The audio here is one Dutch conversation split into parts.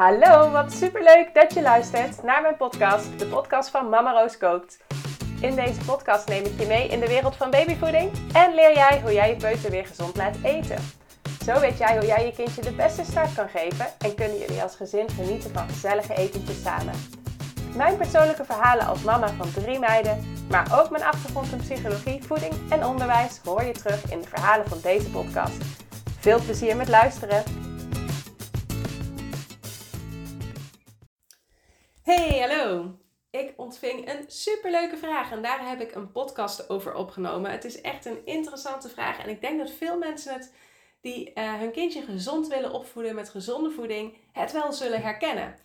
Hallo, wat superleuk dat je luistert naar mijn podcast, de podcast van Mama Roos Kookt. In deze podcast neem ik je mee in de wereld van babyvoeding en leer jij hoe jij je peuter weer gezond laat eten. Zo weet jij hoe jij je kindje de beste start kan geven en kunnen jullie als gezin genieten van gezellige etentjes samen. Mijn persoonlijke verhalen als mama van drie meiden, maar ook mijn achtergrond in psychologie, voeding en onderwijs hoor je terug in de verhalen van deze podcast. Veel plezier met luisteren! Hey, hallo! Ik ontving een superleuke vraag en daar heb ik een podcast over opgenomen. Het is echt een interessante vraag en ik denk dat veel mensen het die uh, hun kindje gezond willen opvoeden met gezonde voeding het wel zullen herkennen.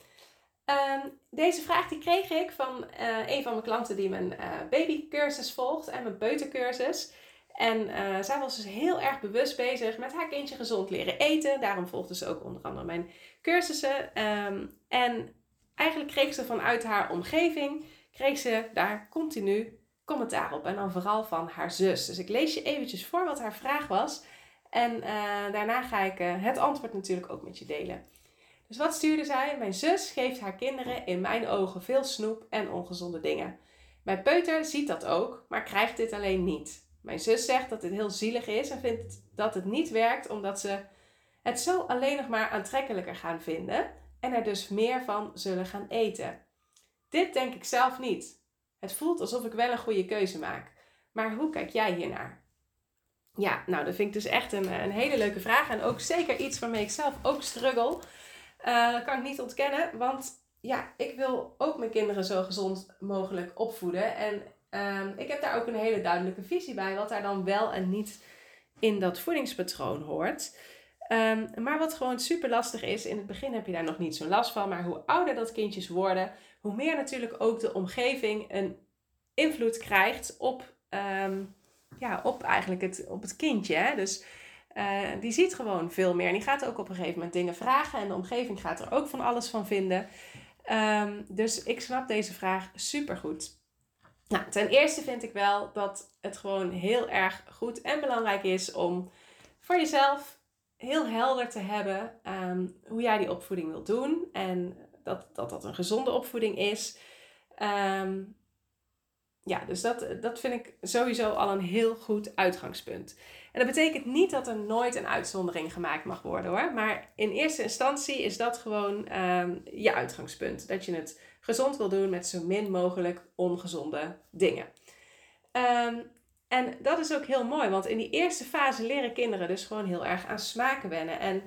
Um, deze vraag die kreeg ik van uh, een van mijn klanten die mijn uh, babycursus volgt en mijn peutercursus. En zij was dus heel erg bewust bezig met haar kindje gezond leren eten. Daarom volgde ze ook onder andere mijn cursussen. Um, en eigenlijk kreeg ze vanuit haar omgeving, kreeg ze daar continu commentaar op. En dan vooral van haar zus. Dus ik lees je eventjes voor wat haar vraag was. En uh, daarna ga ik uh, het antwoord natuurlijk ook met je delen. Dus wat stuurde zij? Mijn zus geeft haar kinderen in mijn ogen veel snoep en ongezonde dingen. Mijn peuter ziet dat ook, maar krijgt dit alleen niet. Mijn zus zegt dat dit heel zielig is en vindt dat het niet werkt omdat ze het zo alleen nog maar aantrekkelijker gaan vinden en er dus meer van zullen gaan eten. Dit denk ik zelf niet. Het voelt alsof ik wel een goede keuze maak. Maar hoe kijk jij hiernaar? Ja, nou, dat vind ik dus echt een, een hele leuke vraag. En ook zeker iets waarmee ik zelf ook struggle. Uh, dat kan ik niet ontkennen. Want ja, ik wil ook mijn kinderen zo gezond mogelijk opvoeden. En um, ik heb daar ook een hele duidelijke visie bij. Wat daar dan wel en niet in dat voedingspatroon hoort. Um, maar wat gewoon super lastig is, in het begin heb je daar nog niet zo'n last van, maar hoe ouder dat kindjes worden, hoe meer natuurlijk ook de omgeving een invloed krijgt op, um, ja, op eigenlijk het, op het kindje. Hè? Dus uh, die ziet gewoon veel meer en die gaat ook op een gegeven moment dingen vragen en de omgeving gaat er ook van alles van vinden. Um, dus ik snap deze vraag super goed. Nou, ten eerste vind ik wel dat het gewoon heel erg goed en belangrijk is om voor jezelf heel helder te hebben um, hoe jij die opvoeding wilt doen. En dat dat, dat een gezonde opvoeding is. Um, ja, dus dat, dat vind ik sowieso al een heel goed uitgangspunt. En dat betekent niet dat er nooit een uitzondering gemaakt mag worden hoor. Maar in eerste instantie is dat gewoon um, je uitgangspunt. Dat je het gezond wil doen met zo min mogelijk ongezonde dingen. En dat is ook heel mooi, want in die eerste fase leren kinderen dus gewoon heel erg aan smaken wennen. En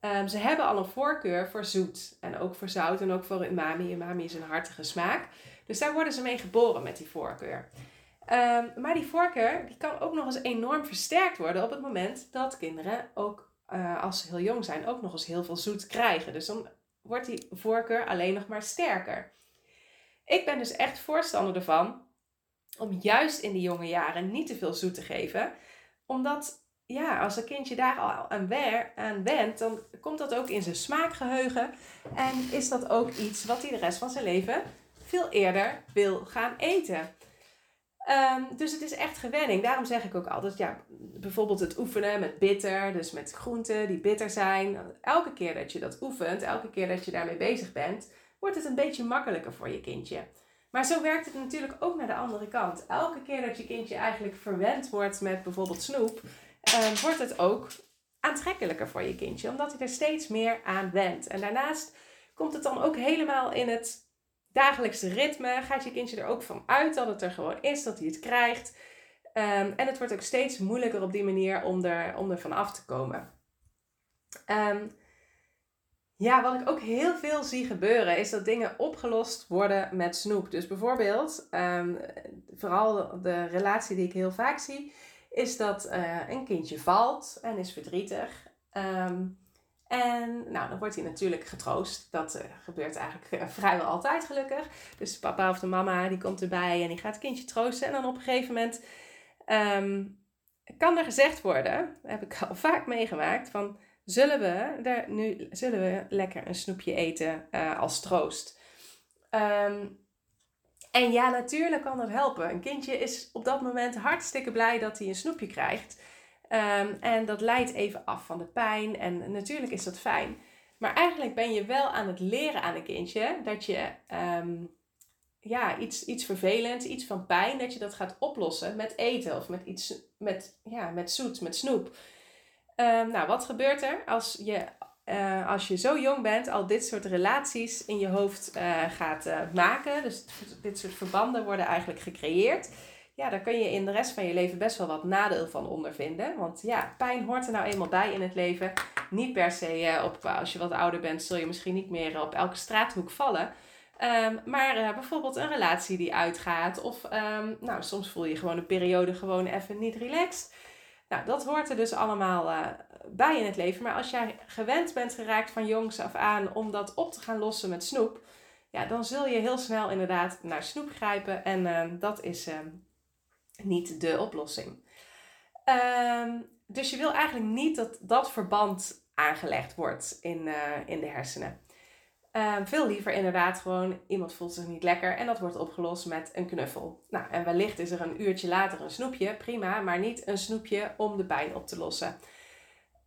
um, ze hebben al een voorkeur voor zoet en ook voor zout en ook voor umami. Umami is een hartige smaak. Dus daar worden ze mee geboren met die voorkeur. Um, maar die voorkeur die kan ook nog eens enorm versterkt worden op het moment dat kinderen ook uh, als ze heel jong zijn ook nog eens heel veel zoet krijgen. Dus dan wordt die voorkeur alleen nog maar sterker. Ik ben dus echt voorstander ervan om juist in die jonge jaren niet te veel zoet te geven. Omdat, ja, als een kindje daar al aan, wer, aan went, dan komt dat ook in zijn smaakgeheugen. En is dat ook iets wat hij de rest van zijn leven veel eerder wil gaan eten. Um, dus het is echt gewenning. Daarom zeg ik ook altijd, ja, bijvoorbeeld het oefenen met bitter, dus met groenten die bitter zijn. Elke keer dat je dat oefent, elke keer dat je daarmee bezig bent, wordt het een beetje makkelijker voor je kindje. Maar zo werkt het natuurlijk ook naar de andere kant. Elke keer dat je kindje eigenlijk verwend wordt met bijvoorbeeld snoep, eh, wordt het ook aantrekkelijker voor je kindje, omdat hij er steeds meer aan wendt. En daarnaast komt het dan ook helemaal in het dagelijkse ritme. Gaat je kindje er ook van uit dat het er gewoon is, dat hij het krijgt. Um, en het wordt ook steeds moeilijker op die manier om er, om er af te komen. Um, ja, wat ik ook heel veel zie gebeuren is dat dingen opgelost worden met snoep. Dus bijvoorbeeld, um, vooral de relatie die ik heel vaak zie, is dat uh, een kindje valt en is verdrietig. Um, en nou, dan wordt hij natuurlijk getroost. Dat uh, gebeurt eigenlijk uh, vrijwel altijd gelukkig. Dus papa of de mama die komt erbij en die gaat het kindje troosten. En dan op een gegeven moment um, kan er gezegd worden, heb ik al vaak meegemaakt, van zullen we, er nu, zullen we lekker een snoepje eten uh, als troost. Um, en ja, natuurlijk kan dat helpen. Een kindje is op dat moment hartstikke blij dat hij een snoepje krijgt. Um, en dat leidt even af van de pijn. En natuurlijk is dat fijn. Maar eigenlijk ben je wel aan het leren aan een kindje dat je ehm, ja, iets, iets vervelends, iets van pijn, dat je dat gaat oplossen met eten of met iets met, ja, met zoet, met snoep. Ehm, nou, wat gebeurt er als je, uh, als je zo jong bent al dit soort relaties in je hoofd uh, gaat uh, maken? Dus dit soort verbanden worden eigenlijk gecreëerd. Ja, daar kun je in de rest van je leven best wel wat nadeel van ondervinden. Want ja, pijn hoort er nou eenmaal bij in het leven. Niet per se op, als je wat ouder bent, zul je misschien niet meer op elke straathoek vallen. Um, maar bijvoorbeeld een relatie die uitgaat. Of um, nou, soms voel je gewoon een periode gewoon even niet relaxed. Nou, dat hoort er dus allemaal uh, bij in het leven. Maar als jij gewend bent geraakt van jongs af aan om dat op te gaan lossen met snoep. Ja, dan zul je heel snel inderdaad naar snoep grijpen. En uh, dat is niet de oplossing. Um, dus je wil eigenlijk niet dat dat verband aangelegd wordt in, in de hersenen. Um, veel liever inderdaad gewoon iemand voelt zich niet lekker en dat wordt opgelost met een knuffel. Nou, en wellicht is er een uurtje later een snoepje, prima, maar niet een snoepje om de pijn op te lossen.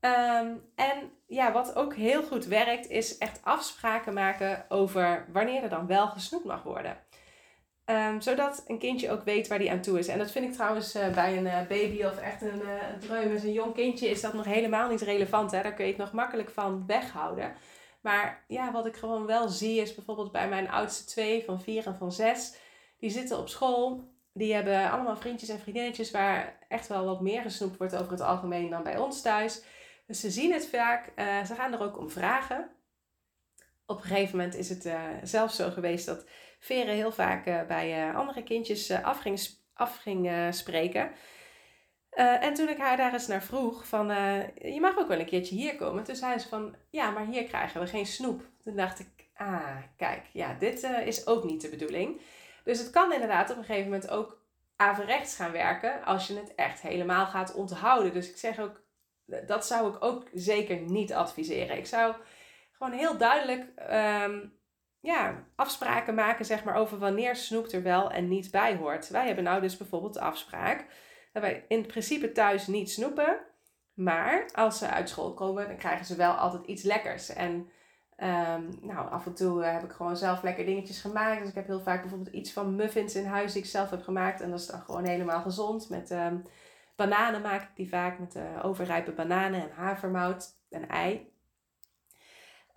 Um, en ja, wat ook heel goed werkt, is echt afspraken maken over wanneer er dan wel gesnoept mag worden. Um, zodat een kindje ook weet waar die aan toe is. En dat vind ik trouwens uh, bij een uh, baby of echt een, uh, een dreum, een jong kindje, is dat nog helemaal niet relevant. Hè? Daar kun je het nog makkelijk van weghouden. Maar ja, wat ik gewoon wel zie is bijvoorbeeld bij mijn oudste twee van vier en van zes. Die zitten op school. Die hebben allemaal vriendjes en vriendinnetjes waar echt wel wat meer gesnoept wordt over het algemeen dan bij ons thuis. Dus ze zien het vaak. Uh, ze gaan er ook om vragen. Op een gegeven moment is het uh, zelfs zo geweest dat Veren heel vaak uh, bij andere kindjes af ging, af ging spreken. Uh, en toen ik haar daar eens naar vroeg, van uh, je mag ook wel een keertje hier komen. Toen zei ze van, ja, maar hier krijgen we geen snoep. Toen dacht ik, ah, kijk, ja, dit uh, is ook niet de bedoeling. Dus het kan inderdaad op een gegeven moment ook averechts gaan werken als je het echt helemaal gaat onthouden. Dus ik zeg ook, dat zou ik ook zeker niet adviseren. Ik zou gewoon heel duidelijk um, ja, afspraken maken zeg maar, over wanneer snoep er wel en niet bij hoort. Wij hebben nou dus bijvoorbeeld de afspraak dat wij in principe thuis niet snoepen. Maar als ze uit school komen, dan krijgen ze wel altijd iets lekkers. En um, nou, af en toe eh, heb ik gewoon zelf lekker dingetjes gemaakt. Dus ik heb heel vaak bijvoorbeeld iets van muffins in huis die ik zelf heb gemaakt. En dat is dan gewoon helemaal gezond. Met um, bananen maak ik die vaak. Met uh, overrijpe bananen en havermout en ei.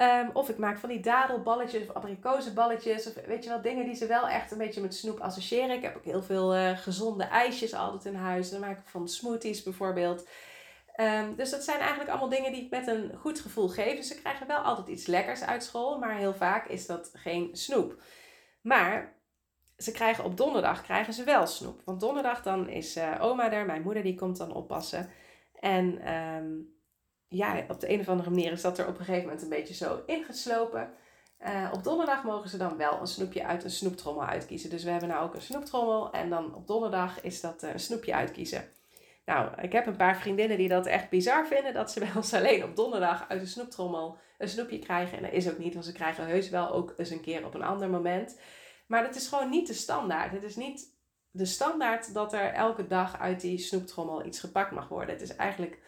Um, of ik maak van die dadelballetjes of abrikozenballetjes. Of weet je wel, dingen die ze wel echt een beetje met snoep associëren. Ik heb ook heel veel uh, gezonde ijsjes altijd in huis. Dan maak ik van smoothies bijvoorbeeld. Um, dus dat zijn eigenlijk allemaal dingen die ik met een goed gevoel geef. Dus ze krijgen wel altijd iets lekkers uit school. Maar heel vaak is dat geen snoep. Maar ze krijgen op donderdag krijgen ze wel snoep. Want donderdag dan is uh, oma er. Mijn moeder die komt dan oppassen. En... Um, ja, op de een of andere manier is dat er op een gegeven moment een beetje zo ingeslopen. Uh, op donderdag mogen ze dan wel een snoepje uit een snoeptrommel uitkiezen. Dus we hebben nou ook een snoeptrommel en dan op donderdag is dat uh, een snoepje uitkiezen. Nou, ik heb een paar vriendinnen die dat echt bizar vinden. Dat ze bij ons alleen op donderdag uit een snoeptrommel een snoepje krijgen. En dat is ook niet, want ze krijgen heus wel ook eens een keer op een ander moment. Maar dat is gewoon niet de standaard. Het is niet de standaard dat er elke dag uit die snoeptrommel iets gepakt mag worden. Het is eigenlijk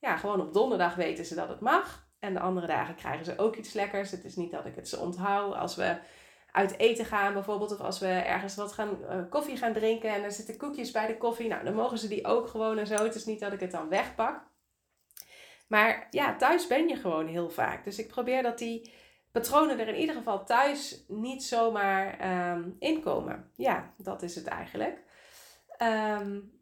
ja, gewoon op donderdag weten ze dat het mag. En de andere dagen krijgen ze ook iets lekkers. Het is niet dat ik het ze onthoud. Als we uit eten gaan bijvoorbeeld, of als we ergens wat gaan, uh, koffie gaan drinken en er zitten koekjes bij de koffie, nou dan mogen ze die ook gewoon en zo. Het is niet dat ik het dan wegpak. Maar ja, thuis ben je gewoon heel vaak. Dus ik probeer dat die patronen er in ieder geval thuis niet zomaar um, inkomen. Ja, dat is het eigenlijk. Um,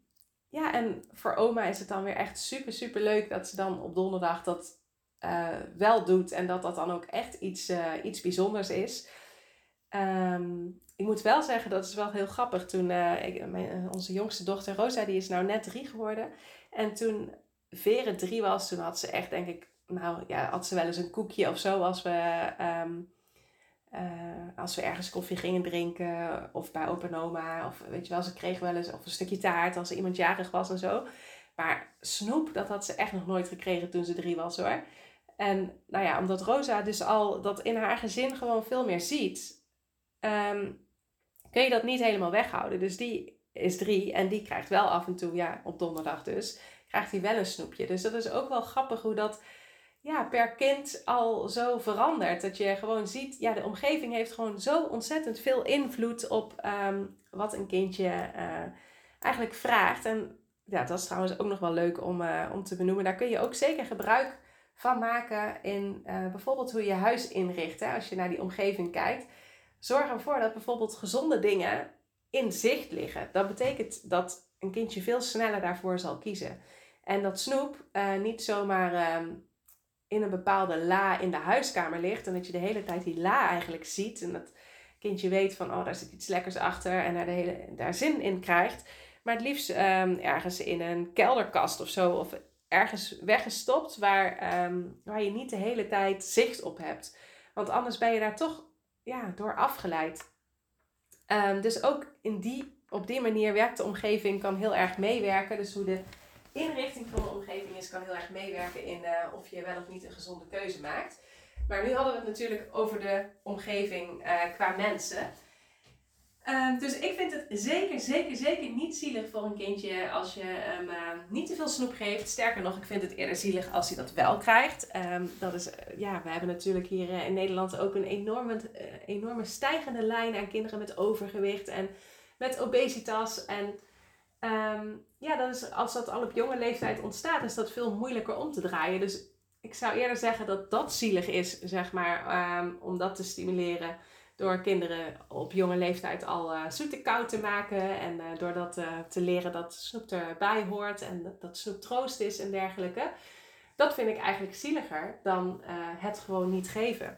ja, en voor oma is het dan weer echt super, super leuk dat ze dan op donderdag dat uh, wel doet. En dat dat dan ook echt iets, uh, iets bijzonders is. Um, ik moet wel zeggen, dat is wel heel grappig. Toen mijn, onze jongste dochter Rosa, die is nou net drie geworden. En toen Vere drie was, toen had ze echt, denk ik, nou ja, had ze wel eens een koekje of zo als we... Um, uh, als we ergens koffie gingen drinken of bij opa oma. Of weet je wel, ze kregen wel eens of een stukje taart als er iemand jarig was en zo. Maar snoep, dat had ze echt nog nooit gekregen toen ze drie was hoor. En nou ja, omdat Rosa dus al dat in haar gezin gewoon veel meer ziet, um, kun je dat niet helemaal weghouden. Dus die is drie en die krijgt wel af en toe, ja, op donderdag dus, krijgt hij wel een snoepje. Dus dat is ook wel grappig hoe dat ja, per kind al zo verandert. Dat je gewoon ziet, ja, de omgeving heeft gewoon zo ontzettend veel invloed op ehm, wat een kindje uh, eigenlijk vraagt. En ja, dat is trouwens ook nog wel leuk om, uh, om te benoemen. Daar kun je ook zeker gebruik van maken in uh, bijvoorbeeld hoe je huis inricht. Hè? Als je naar die omgeving kijkt. Zorg ervoor dat bijvoorbeeld gezonde dingen in zicht liggen. Dat betekent dat een kindje veel sneller daarvoor zal kiezen. En dat snoep niet zomaar um, in een bepaalde la in de huiskamer ligt. En dat je de hele tijd die la eigenlijk ziet. En dat kindje weet van, oh, daar zit iets lekkers achter. En daar, de hele, daar zin in krijgt. Maar het liefst um, ergens in een kelderkast of zo. Of ergens weggestopt waar, um, waar je niet de hele tijd zicht op hebt. Want anders ben je daar toch ja, door afgeleid. Um, dus ook in die, op die manier werkt de omgeving, kan heel erg meewerken. Dus hoe de inrichting van de omgeving is, kan heel erg meewerken in uh, of je wel of niet een gezonde keuze maakt. Maar nu hadden we het natuurlijk over de omgeving uh, qua mensen. Uh, dus ik vind het zeker, zeker, zeker niet zielig voor een kindje als je hem uh, niet te veel snoep geeft. Sterker nog, ik vind het eerder zielig als hij dat wel krijgt. Um, dat is, ja, we hebben natuurlijk hier in Nederland ook een enorme, enorme stijgende lijn aan kinderen met overgewicht en met obesitas. En um, ja, dat is, als dat al op jonge leeftijd ontstaat, is dat veel moeilijker om te draaien. Dus ik zou eerder zeggen dat dat zielig is, zeg maar, um, om dat te stimuleren. Door kinderen op jonge leeftijd al uh, zoete koud te maken. En uh, door dat uh, te leren dat snoep erbij hoort. En dat, snoep troost is en dergelijke. Dat vind ik eigenlijk zieliger dan het gewoon niet geven.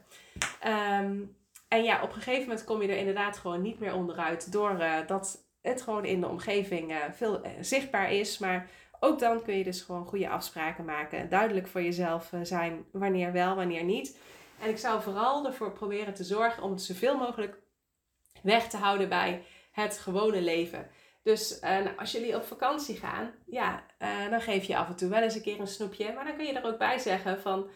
Um, en ja, op een gegeven moment kom je er inderdaad gewoon niet meer onderuit. Doordat dat het gewoon in de omgeving veel zichtbaar is. Maar ook dan kun je dus gewoon goede afspraken maken. Duidelijk voor jezelf zijn wanneer wel, wanneer niet. En ik zou vooral ervoor proberen te zorgen om het zoveel mogelijk weg te houden bij het gewone leven. Dus nou, als jullie op vakantie gaan, ja, dan geef je af en toe wel eens een keer een snoepje. Maar dan kun je er ook bij zeggen van,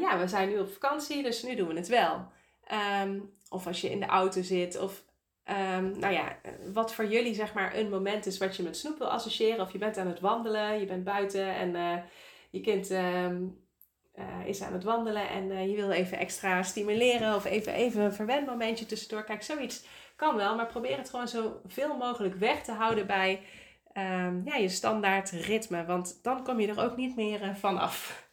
ja, we zijn nu op vakantie, dus nu doen we het wel. Um, of als je in de auto zit, of um, nou ja, wat voor jullie zeg maar een moment is wat je met snoep wil associëren. Of je bent aan het wandelen, je bent buiten en je kind um, uh, is aan het wandelen en uh, je wil even extra stimuleren of even, even een verwendmomentje tussendoor. Kijk, zoiets kan wel, maar probeer het gewoon zo veel mogelijk weg te houden bij um, ja, je standaard ritme, want dan kom je er ook niet meer van af.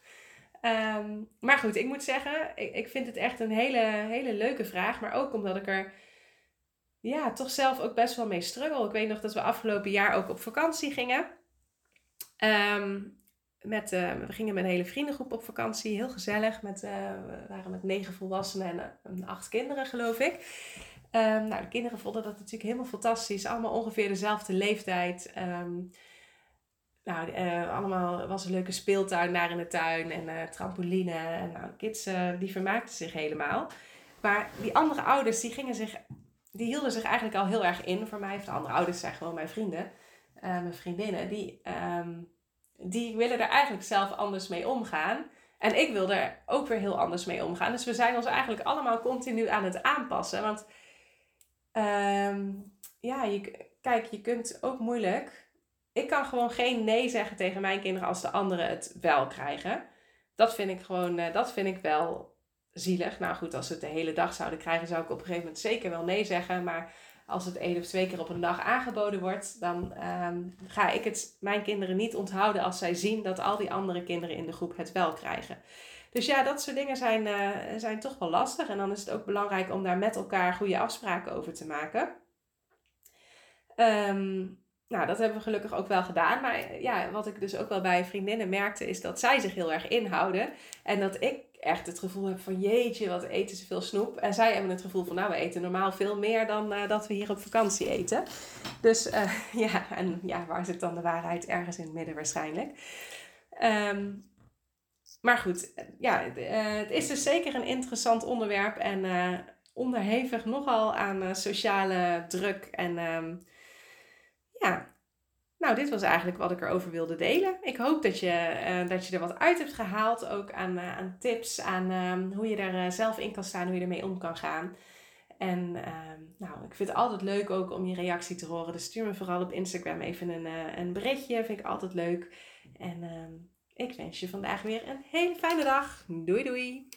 Um, maar goed, ik moet zeggen, ik, ik vind het echt een hele, hele leuke vraag, maar ook omdat ik er ja, toch zelf ook best wel mee struggle. Ik weet nog dat we afgelopen jaar ook op vakantie gingen. Um, met, uh, we gingen met een hele vriendengroep op vakantie. Heel gezellig. Met, uh, we waren met negen volwassenen en uh, acht kinderen, geloof ik. Um, nou, de kinderen vonden dat natuurlijk helemaal fantastisch. Allemaal ongeveer dezelfde leeftijd. Um, nou, allemaal was een leuke speeltuin daar in de tuin. En trampoline. En nou, kids die vermaakten zich helemaal. Maar die andere ouders, die gingen zich... Die hielden zich eigenlijk al heel erg in voor mij. Of de andere ouders zijn gewoon mijn vrienden. mijn vriendinnen. Die... Um, die willen er eigenlijk zelf anders mee omgaan. En ik wil er ook weer heel anders mee omgaan. Dus we zijn ons eigenlijk allemaal continu aan het aanpassen. Want um, ja, kijk, je kunt ook moeilijk. Ik kan gewoon geen nee zeggen tegen mijn kinderen als de anderen het wel krijgen. Dat vind ik gewoon, uh, dat vind ik wel zielig. Nou goed, als ze het de hele dag zouden krijgen, zou ik op een gegeven moment zeker wel nee zeggen. Maar als het één of twee keer op een dag aangeboden wordt, dan um, ga ik het mijn kinderen niet onthouden als zij zien dat al die andere kinderen in de groep het wel krijgen. Dus ja, dat soort dingen zijn, uh, zijn toch wel lastig. En dan is het ook belangrijk om daar met elkaar goede afspraken over te maken. Um, nou, dat hebben we gelukkig ook wel gedaan. Maar ja, wat ik dus ook wel bij vriendinnen merkte, is dat zij zich heel erg inhouden. En dat ik echt het gevoel heb van jeetje, wat eten ze veel snoep. En zij hebben het gevoel van nou, we eten normaal veel meer dan uh, dat we hier op vakantie eten. Dus uh, ja, en ja, waar zit dan de waarheid? Ergens in het midden waarschijnlijk. Um, maar goed, ja, uh, het is dus zeker een interessant onderwerp en onderhevig nogal aan sociale druk en... Um, ja, nou, dit was eigenlijk wat ik erover wilde delen. Ik hoop dat je, uh, dat je er wat uit hebt gehaald. Ook aan, uh, aan tips, aan uh, hoe je daar uh, zelf in kan staan, hoe je ermee om kan gaan. En ehm, nou, ik vind het altijd leuk ook om je reactie te horen. Dus stuur me vooral op Instagram even een, een berichtje. Vind ik altijd leuk. En ehm, Ik wens je vandaag weer een hele fijne dag. Doei doei!